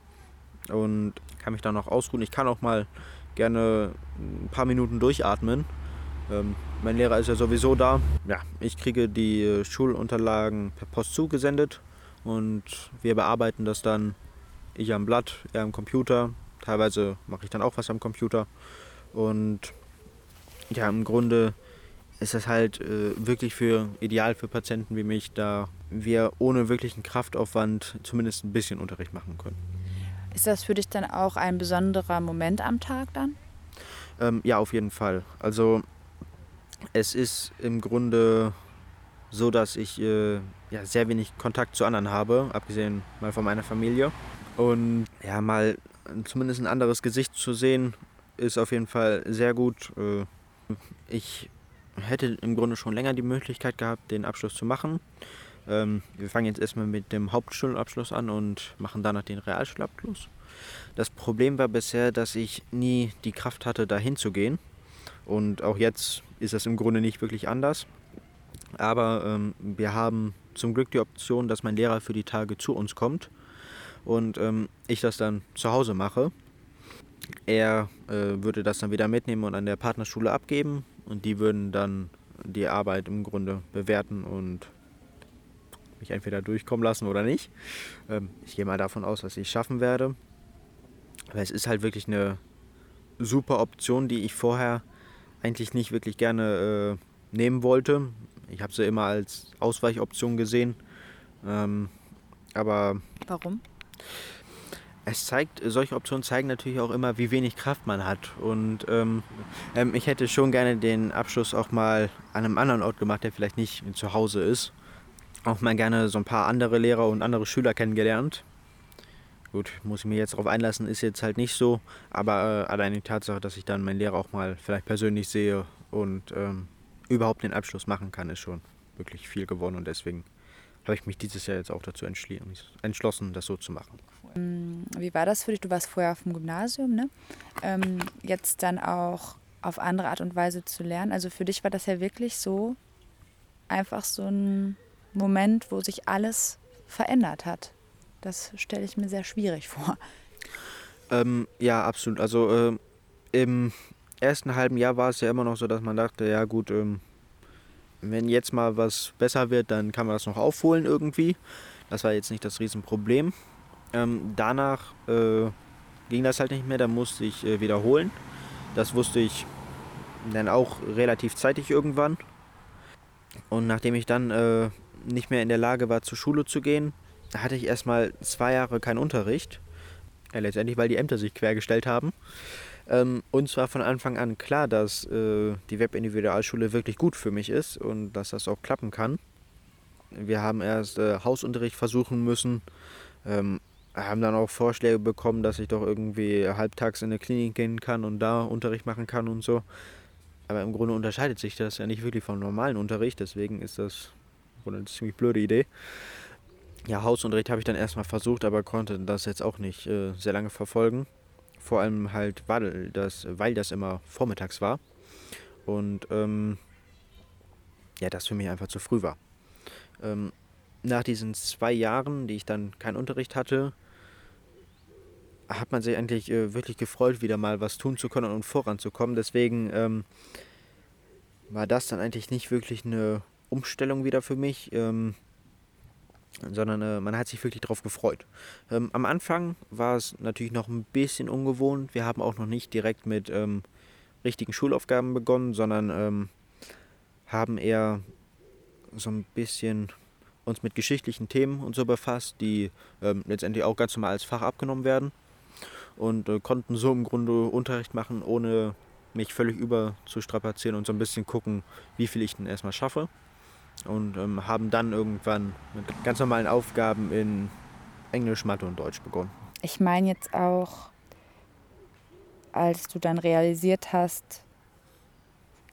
und kann mich dann noch ausruhen. Ich kann auch mal gerne ein paar Minuten durchatmen. Ähm, mein Lehrer ist ja sowieso da. Ja, ich kriege die äh, Schulunterlagen per Post zugesendet und wir bearbeiten das dann. Ich am Blatt, er am Computer. Teilweise mache ich dann auch was am Computer. Und ja, im Grunde ist das halt äh, wirklich für ideal für Patienten wie mich, da wir ohne wirklichen Kraftaufwand zumindest ein bisschen Unterricht machen können. Ist das für dich dann auch ein besonderer Moment am Tag dann? Ähm, ja, auf jeden Fall. Also es ist im Grunde so, dass ich äh, ja, sehr wenig Kontakt zu anderen habe, abgesehen mal von meiner Familie. Und ja, mal zumindest ein anderes Gesicht zu sehen, ist auf jeden Fall sehr gut. Äh, ich hätte im Grunde schon länger die Möglichkeit gehabt, den Abschluss zu machen. Ähm, wir fangen jetzt erstmal mit dem Hauptschulabschluss an und machen danach den Realschulabschluss. Das Problem war bisher, dass ich nie die Kraft hatte, dahin zu gehen. Und auch jetzt ist das im Grunde nicht wirklich anders. Aber ähm, wir haben zum Glück die Option, dass mein Lehrer für die Tage zu uns kommt und ähm, ich das dann zu Hause mache. Er äh, würde das dann wieder mitnehmen und an der Partnerschule abgeben und die würden dann die Arbeit im Grunde bewerten und mich entweder durchkommen lassen oder nicht. Ähm, ich gehe mal davon aus, dass ich es schaffen werde. Aber es ist halt wirklich eine super Option, die ich vorher eigentlich nicht wirklich gerne äh, nehmen wollte. Ich habe sie immer als Ausweichoption gesehen. Ähm, aber. Warum? Es zeigt, solche Optionen zeigen natürlich auch immer, wie wenig Kraft man hat. Und ähm, ähm, ich hätte schon gerne den Abschluss auch mal an einem anderen Ort gemacht, der vielleicht nicht zu Hause ist auch mal gerne so ein paar andere Lehrer und andere Schüler kennengelernt. Gut, muss ich mir jetzt darauf einlassen, ist jetzt halt nicht so, aber äh, allein die Tatsache, dass ich dann meinen Lehrer auch mal vielleicht persönlich sehe und ähm, überhaupt den Abschluss machen kann, ist schon wirklich viel gewonnen und deswegen habe ich mich dieses Jahr jetzt auch dazu entschlossen, das so zu machen. Mm, wie war das für dich? Du warst vorher auf dem Gymnasium, ne? Ähm, jetzt dann auch auf andere Art und Weise zu lernen. Also für dich war das ja wirklich so einfach so ein Moment, wo sich alles verändert hat. Das stelle ich mir sehr schwierig vor. Ähm, ja, absolut. Also äh, im ersten halben Jahr war es ja immer noch so, dass man dachte, ja gut, ähm, wenn jetzt mal was besser wird, dann kann man das noch aufholen irgendwie. Das war jetzt nicht das Riesenproblem. Ähm, danach äh, ging das halt nicht mehr, da musste ich äh, wiederholen. Das wusste ich dann auch relativ zeitig irgendwann. Und nachdem ich dann äh, nicht mehr in der Lage war, zur Schule zu gehen, hatte ich erstmal zwei Jahre keinen Unterricht. Ja, letztendlich, weil die Ämter sich quergestellt haben. Ähm, uns war von Anfang an klar, dass äh, die Webindividualschule wirklich gut für mich ist und dass das auch klappen kann. Wir haben erst äh, Hausunterricht versuchen müssen, ähm, haben dann auch Vorschläge bekommen, dass ich doch irgendwie halbtags in eine Klinik gehen kann und da Unterricht machen kann und so. Aber im Grunde unterscheidet sich das ja nicht wirklich vom normalen Unterricht, deswegen ist das eine ziemlich blöde Idee. Ja, Hausunterricht habe ich dann erstmal versucht, aber konnte das jetzt auch nicht äh, sehr lange verfolgen. Vor allem halt, weil das, weil das immer vormittags war. Und ähm, ja, das für mich einfach zu früh war. Ähm, nach diesen zwei Jahren, die ich dann keinen Unterricht hatte, hat man sich eigentlich äh, wirklich gefreut, wieder mal was tun zu können und voranzukommen. Deswegen ähm, war das dann eigentlich nicht wirklich eine Umstellung wieder für mich, ähm, sondern äh, man hat sich wirklich darauf gefreut. Ähm, am Anfang war es natürlich noch ein bisschen ungewohnt. Wir haben auch noch nicht direkt mit ähm, richtigen Schulaufgaben begonnen, sondern ähm, haben eher so ein bisschen uns mit geschichtlichen Themen und so befasst, die ähm, letztendlich auch ganz normal als Fach abgenommen werden und äh, konnten so im Grunde Unterricht machen, ohne mich völlig überzustrapazieren und so ein bisschen gucken, wie viel ich denn erstmal schaffe. Und ähm, haben dann irgendwann mit ganz normalen Aufgaben in Englisch, Mathe und Deutsch begonnen. Ich meine jetzt auch, als du dann realisiert hast,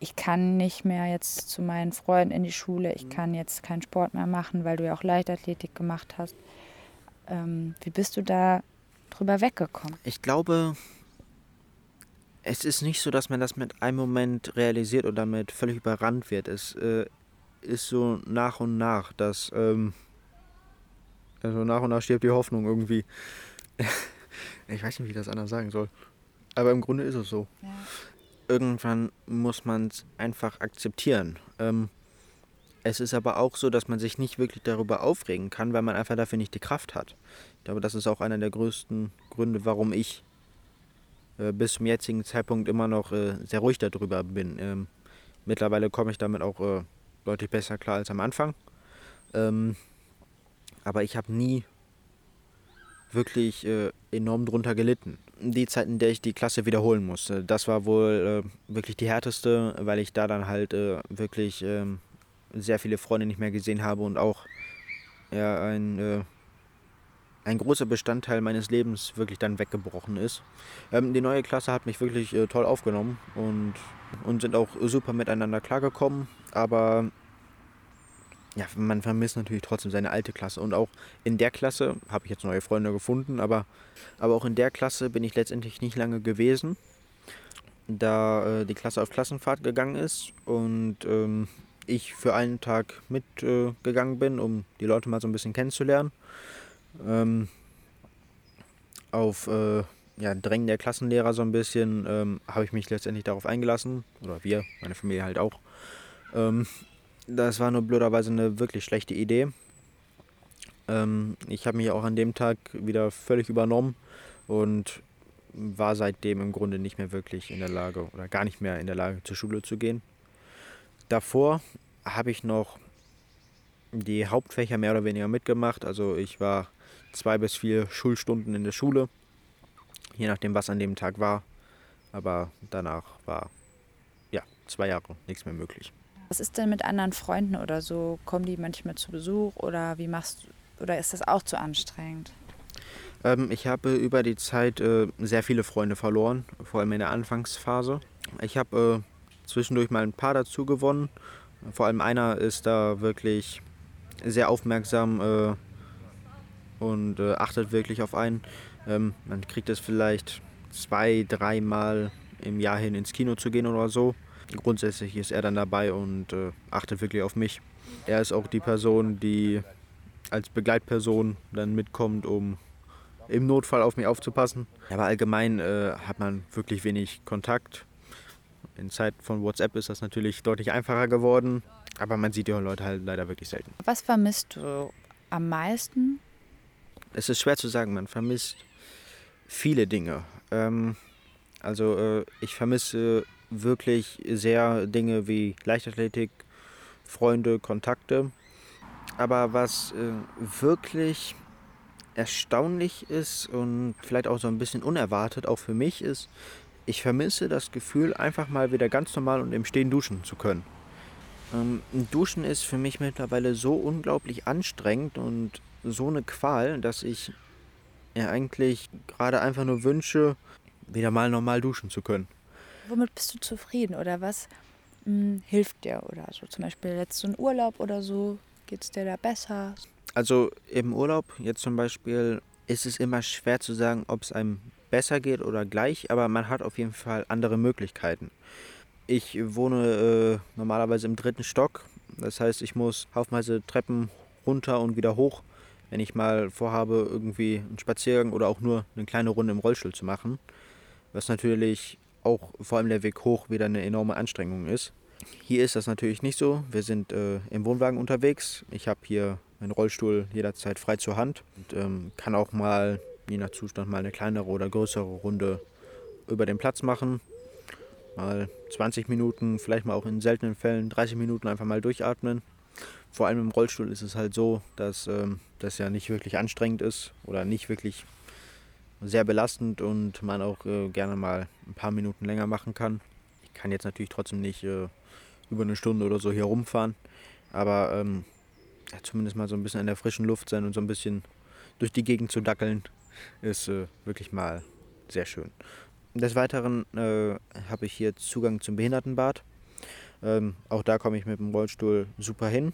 ich kann nicht mehr jetzt zu meinen Freunden in die Schule, ich kann jetzt keinen Sport mehr machen, weil du ja auch Leichtathletik gemacht hast. Ähm, wie bist du da drüber weggekommen? Ich glaube, es ist nicht so, dass man das mit einem Moment realisiert oder damit völlig überrannt wird. Es äh, ist so nach und nach, dass ähm, also nach und nach stirbt die Hoffnung irgendwie. ich weiß nicht, wie ich das anders sagen soll. Aber im Grunde ist es so. Ja. Irgendwann muss man es einfach akzeptieren. Ähm, es ist aber auch so, dass man sich nicht wirklich darüber aufregen kann, weil man einfach dafür nicht die Kraft hat. Ich glaube, das ist auch einer der größten Gründe, warum ich äh, bis zum jetzigen Zeitpunkt immer noch äh, sehr ruhig darüber bin. Ähm, mittlerweile komme ich damit auch äh, deutlich besser klar als am Anfang. Ähm, aber ich habe nie wirklich äh, enorm drunter gelitten. Die Zeit, in der ich die Klasse wiederholen musste, das war wohl äh, wirklich die härteste, weil ich da dann halt äh, wirklich ähm, sehr viele Freunde nicht mehr gesehen habe und auch ja, ein ein großer Bestandteil meines Lebens wirklich dann weggebrochen ist. Ähm, die neue Klasse hat mich wirklich äh, toll aufgenommen und, und sind auch super miteinander klargekommen, aber ja, man vermisst natürlich trotzdem seine alte Klasse. Und auch in der Klasse habe ich jetzt neue Freunde gefunden, aber, aber auch in der Klasse bin ich letztendlich nicht lange gewesen, da äh, die Klasse auf Klassenfahrt gegangen ist und ähm, ich für einen Tag mitgegangen äh, bin, um die Leute mal so ein bisschen kennenzulernen. Ähm, auf äh, ja, Drängen der Klassenlehrer so ein bisschen ähm, habe ich mich letztendlich darauf eingelassen. Oder wir, meine Familie halt auch. Ähm, das war nur blöderweise eine wirklich schlechte Idee. Ähm, ich habe mich auch an dem Tag wieder völlig übernommen und war seitdem im Grunde nicht mehr wirklich in der Lage oder gar nicht mehr in der Lage zur Schule zu gehen. Davor habe ich noch die Hauptfächer mehr oder weniger mitgemacht. Also ich war zwei bis vier Schulstunden in der Schule, je nachdem, was an dem Tag war. Aber danach war ja zwei Jahre nichts mehr möglich. Was ist denn mit anderen Freunden oder so? Kommen die manchmal zu Besuch oder wie machst oder ist das auch zu anstrengend? Ähm, ich habe über die Zeit äh, sehr viele Freunde verloren, vor allem in der Anfangsphase. Ich habe äh, zwischendurch mal ein paar dazu gewonnen. Vor allem einer ist da wirklich sehr aufmerksam äh, und äh, achtet wirklich auf einen. Ähm, man kriegt es vielleicht zwei, dreimal im Jahr hin ins Kino zu gehen oder so. Grundsätzlich ist er dann dabei und äh, achtet wirklich auf mich. Er ist auch die Person, die als Begleitperson dann mitkommt, um im Notfall auf mich aufzupassen. Aber allgemein äh, hat man wirklich wenig Kontakt. In Zeit von WhatsApp ist das natürlich deutlich einfacher geworden, aber man sieht die Leute halt leider wirklich selten. Was vermisst du am meisten es ist schwer zu sagen, man vermisst viele Dinge. Ähm, also äh, ich vermisse wirklich sehr Dinge wie Leichtathletik, Freunde, Kontakte. Aber was äh, wirklich erstaunlich ist und vielleicht auch so ein bisschen unerwartet, auch für mich ist, ich vermisse das Gefühl, einfach mal wieder ganz normal und im Stehen duschen zu können. Ähm, duschen ist für mich mittlerweile so unglaublich anstrengend und so eine Qual, dass ich ja eigentlich gerade einfach nur wünsche, wieder mal normal duschen zu können. Womit bist du zufrieden oder was hm, hilft dir oder so? Zum Beispiel jetzt so ein Urlaub oder so, geht es dir da besser? Also im Urlaub jetzt zum Beispiel ist es immer schwer zu sagen, ob es einem besser geht oder gleich, aber man hat auf jeden Fall andere Möglichkeiten. Ich wohne äh, normalerweise im dritten Stock, das heißt, ich muss haufenweise Treppen runter und wieder hoch wenn ich mal vorhabe, irgendwie einen Spaziergang oder auch nur eine kleine Runde im Rollstuhl zu machen. Was natürlich auch vor allem der Weg hoch wieder eine enorme Anstrengung ist. Hier ist das natürlich nicht so. Wir sind äh, im Wohnwagen unterwegs. Ich habe hier meinen Rollstuhl jederzeit frei zur Hand und ähm, kann auch mal, je nach Zustand, mal eine kleinere oder größere Runde über den Platz machen. Mal 20 Minuten, vielleicht mal auch in seltenen Fällen 30 Minuten einfach mal durchatmen. Vor allem im Rollstuhl ist es halt so, dass ähm, das ja nicht wirklich anstrengend ist oder nicht wirklich sehr belastend und man auch äh, gerne mal ein paar Minuten länger machen kann. Ich kann jetzt natürlich trotzdem nicht äh, über eine Stunde oder so hier rumfahren, aber ähm, ja, zumindest mal so ein bisschen in der frischen Luft sein und so ein bisschen durch die Gegend zu dackeln, ist äh, wirklich mal sehr schön. Des Weiteren äh, habe ich hier Zugang zum Behindertenbad. Ähm, auch da komme ich mit dem Rollstuhl super hin.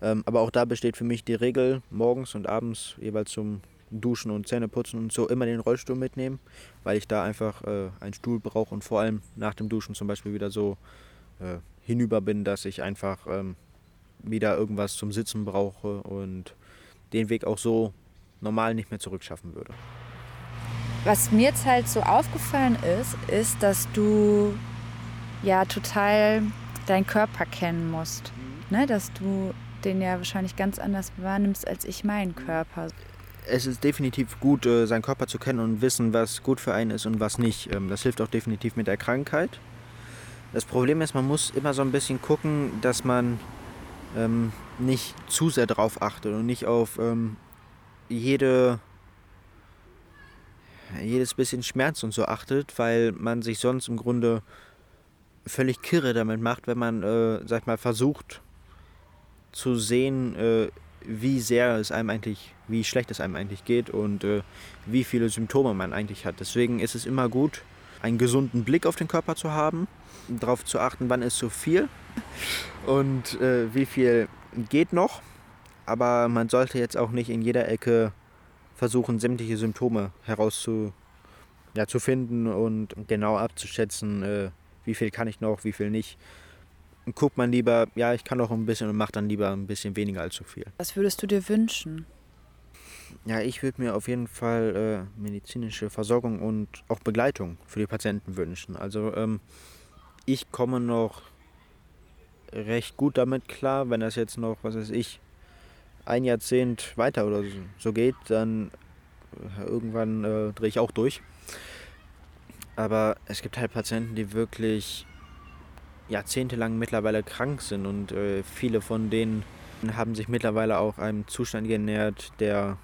Ähm, aber auch da besteht für mich die Regel, morgens und abends jeweils zum Duschen und Zähneputzen und so immer den Rollstuhl mitnehmen, weil ich da einfach äh, einen Stuhl brauche und vor allem nach dem Duschen zum Beispiel wieder so äh, hinüber bin, dass ich einfach ähm, wieder irgendwas zum Sitzen brauche und den Weg auch so normal nicht mehr zurückschaffen würde. Was mir jetzt halt so aufgefallen ist, ist, dass du ja total deinen Körper kennen musst. Ne? Dass du den ja wahrscheinlich ganz anders wahrnimmst als ich meinen Körper. Es ist definitiv gut, äh, seinen Körper zu kennen und wissen, was gut für einen ist und was nicht. Ähm, das hilft auch definitiv mit der Krankheit. Das Problem ist, man muss immer so ein bisschen gucken, dass man ähm, nicht zu sehr darauf achtet und nicht auf ähm, jede, jedes bisschen Schmerz und so achtet, weil man sich sonst im Grunde völlig kirre damit macht, wenn man, äh, sag mal, versucht zu sehen, äh, wie sehr es einem eigentlich, wie schlecht es einem eigentlich geht und äh, wie viele Symptome man eigentlich hat. Deswegen ist es immer gut, einen gesunden Blick auf den Körper zu haben, darauf zu achten, wann ist zu viel und äh, wie viel geht noch. Aber man sollte jetzt auch nicht in jeder Ecke versuchen, sämtliche Symptome herauszufinden ja, und genau abzuschätzen, äh, wie viel kann ich noch, wie viel nicht. Und guckt man lieber, ja, ich kann noch ein bisschen und macht dann lieber ein bisschen weniger als zu viel. Was würdest du dir wünschen? Ja, ich würde mir auf jeden Fall äh, medizinische Versorgung und auch Begleitung für die Patienten wünschen. Also ähm, ich komme noch recht gut damit klar, wenn das jetzt noch, was weiß ich, ein Jahrzehnt weiter oder so geht, dann äh, irgendwann äh, drehe ich auch durch. Aber es gibt halt Patienten, die wirklich jahrzehntelang mittlerweile krank sind und äh, viele von denen haben sich mittlerweile auch einem Zustand genähert, der,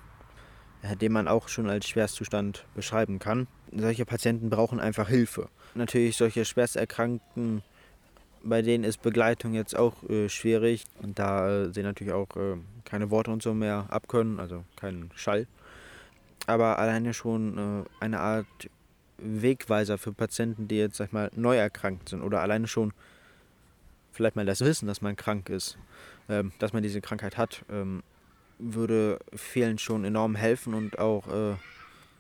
den man auch schon als Schwerstzustand beschreiben kann. Solche Patienten brauchen einfach Hilfe. Natürlich solche Schwersterkrankten bei denen ist Begleitung jetzt auch äh, schwierig und da äh, sie natürlich auch äh, keine Worte und so mehr abkönnen, also keinen Schall. Aber alleine schon äh, eine Art Wegweiser für Patienten, die jetzt, sag ich mal, neu erkrankt sind oder alleine schon vielleicht mal das Wissen, dass man krank ist, ähm, dass man diese Krankheit hat, ähm, würde vielen schon enorm helfen und auch äh,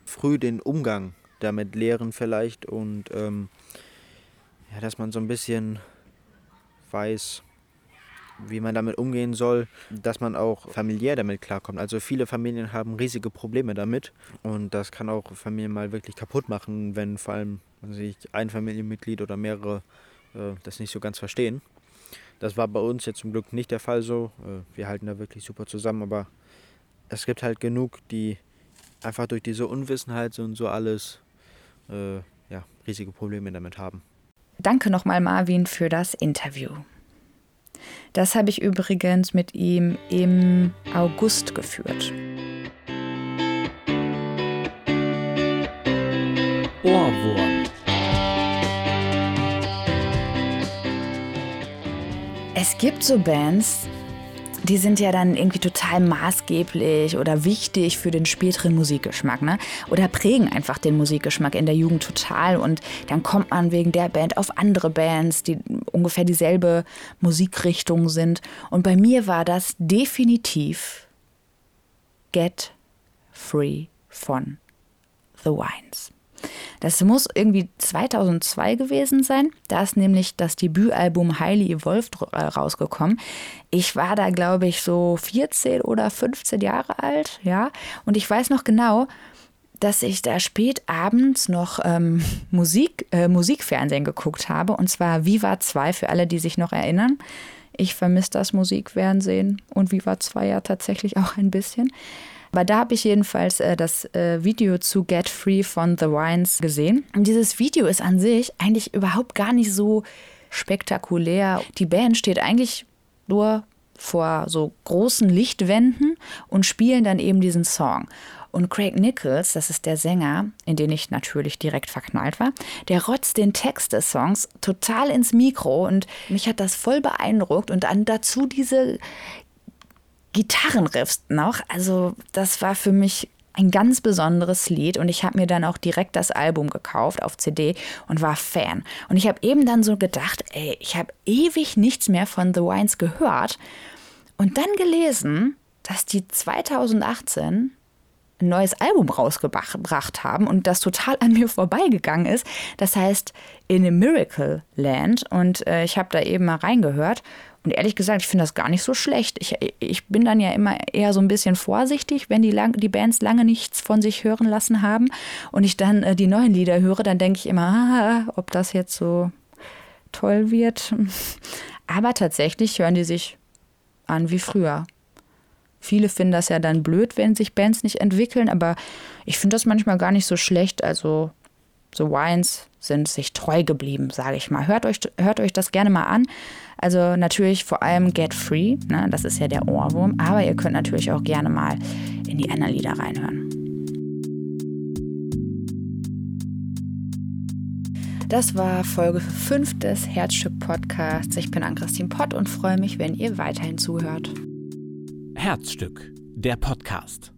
früh den Umgang damit lehren vielleicht und ähm, ja, dass man so ein bisschen weiß, wie man damit umgehen soll, dass man auch familiär damit klarkommt. Also viele Familien haben riesige Probleme damit und das kann auch Familien mal wirklich kaputt machen, wenn vor allem sich ein Familienmitglied oder mehrere äh, das nicht so ganz verstehen. Das war bei uns jetzt zum Glück nicht der Fall so. Äh, wir halten da wirklich super zusammen, aber es gibt halt genug, die einfach durch diese Unwissenheit und so alles äh, ja, riesige Probleme damit haben. Danke nochmal, Marvin, für das Interview. Das habe ich übrigens mit ihm im August geführt. Ohrwurm. Es gibt so Bands, die sind ja dann irgendwie total maßgeblich oder wichtig für den späteren Musikgeschmack, ne? Oder prägen einfach den Musikgeschmack in der Jugend total und dann kommt man wegen der Band auf andere Bands, die ungefähr dieselbe Musikrichtung sind. Und bei mir war das definitiv Get Free von The Wines. Das muss irgendwie 2002 gewesen sein. Da ist nämlich das Debütalbum Highly Evolved äh, rausgekommen. Ich war da, glaube ich, so 14 oder 15 Jahre alt, ja. Und ich weiß noch genau, dass ich da spät abends noch ähm, Musik, äh, Musikfernsehen geguckt habe. Und zwar Viva 2 für alle, die sich noch erinnern. Ich vermisse das Musikfernsehen und Viva 2 ja tatsächlich auch ein bisschen. Aber da habe ich jedenfalls äh, das äh, Video zu Get Free von The Wines gesehen. Und dieses Video ist an sich eigentlich überhaupt gar nicht so spektakulär. Die Band steht eigentlich nur vor so großen Lichtwänden und spielen dann eben diesen Song. Und Craig Nichols, das ist der Sänger, in den ich natürlich direkt verknallt war, der rotzt den Text des Songs total ins Mikro und mich hat das voll beeindruckt und dann dazu diese Gitarrenriffs noch. Also das war für mich ein ganz besonderes Lied und ich habe mir dann auch direkt das Album gekauft auf CD und war Fan. Und ich habe eben dann so gedacht, ey, ich habe ewig nichts mehr von The Wines gehört und dann gelesen, dass die 2018 ein neues Album rausgebracht haben und das total an mir vorbeigegangen ist. Das heißt In a Miracle Land und äh, ich habe da eben mal reingehört und ehrlich gesagt, ich finde das gar nicht so schlecht. Ich, ich bin dann ja immer eher so ein bisschen vorsichtig, wenn die, lang, die Bands lange nichts von sich hören lassen haben und ich dann äh, die neuen Lieder höre, dann denke ich immer, ah, ob das jetzt so toll wird. Aber tatsächlich hören die sich an wie früher. Viele finden das ja dann blöd, wenn sich Bands nicht entwickeln, aber ich finde das manchmal gar nicht so schlecht. Also The Wines sind sich treu geblieben, sage ich mal. Hört euch, hört euch das gerne mal an. Also natürlich vor allem Get Free, ne? das ist ja der Ohrwurm, aber ihr könnt natürlich auch gerne mal in die anderen Lieder reinhören. Das war Folge 5 des Herzstück Podcasts. Ich bin Ann-Christine Pott und freue mich, wenn ihr weiterhin zuhört. Herzstück, der Podcast.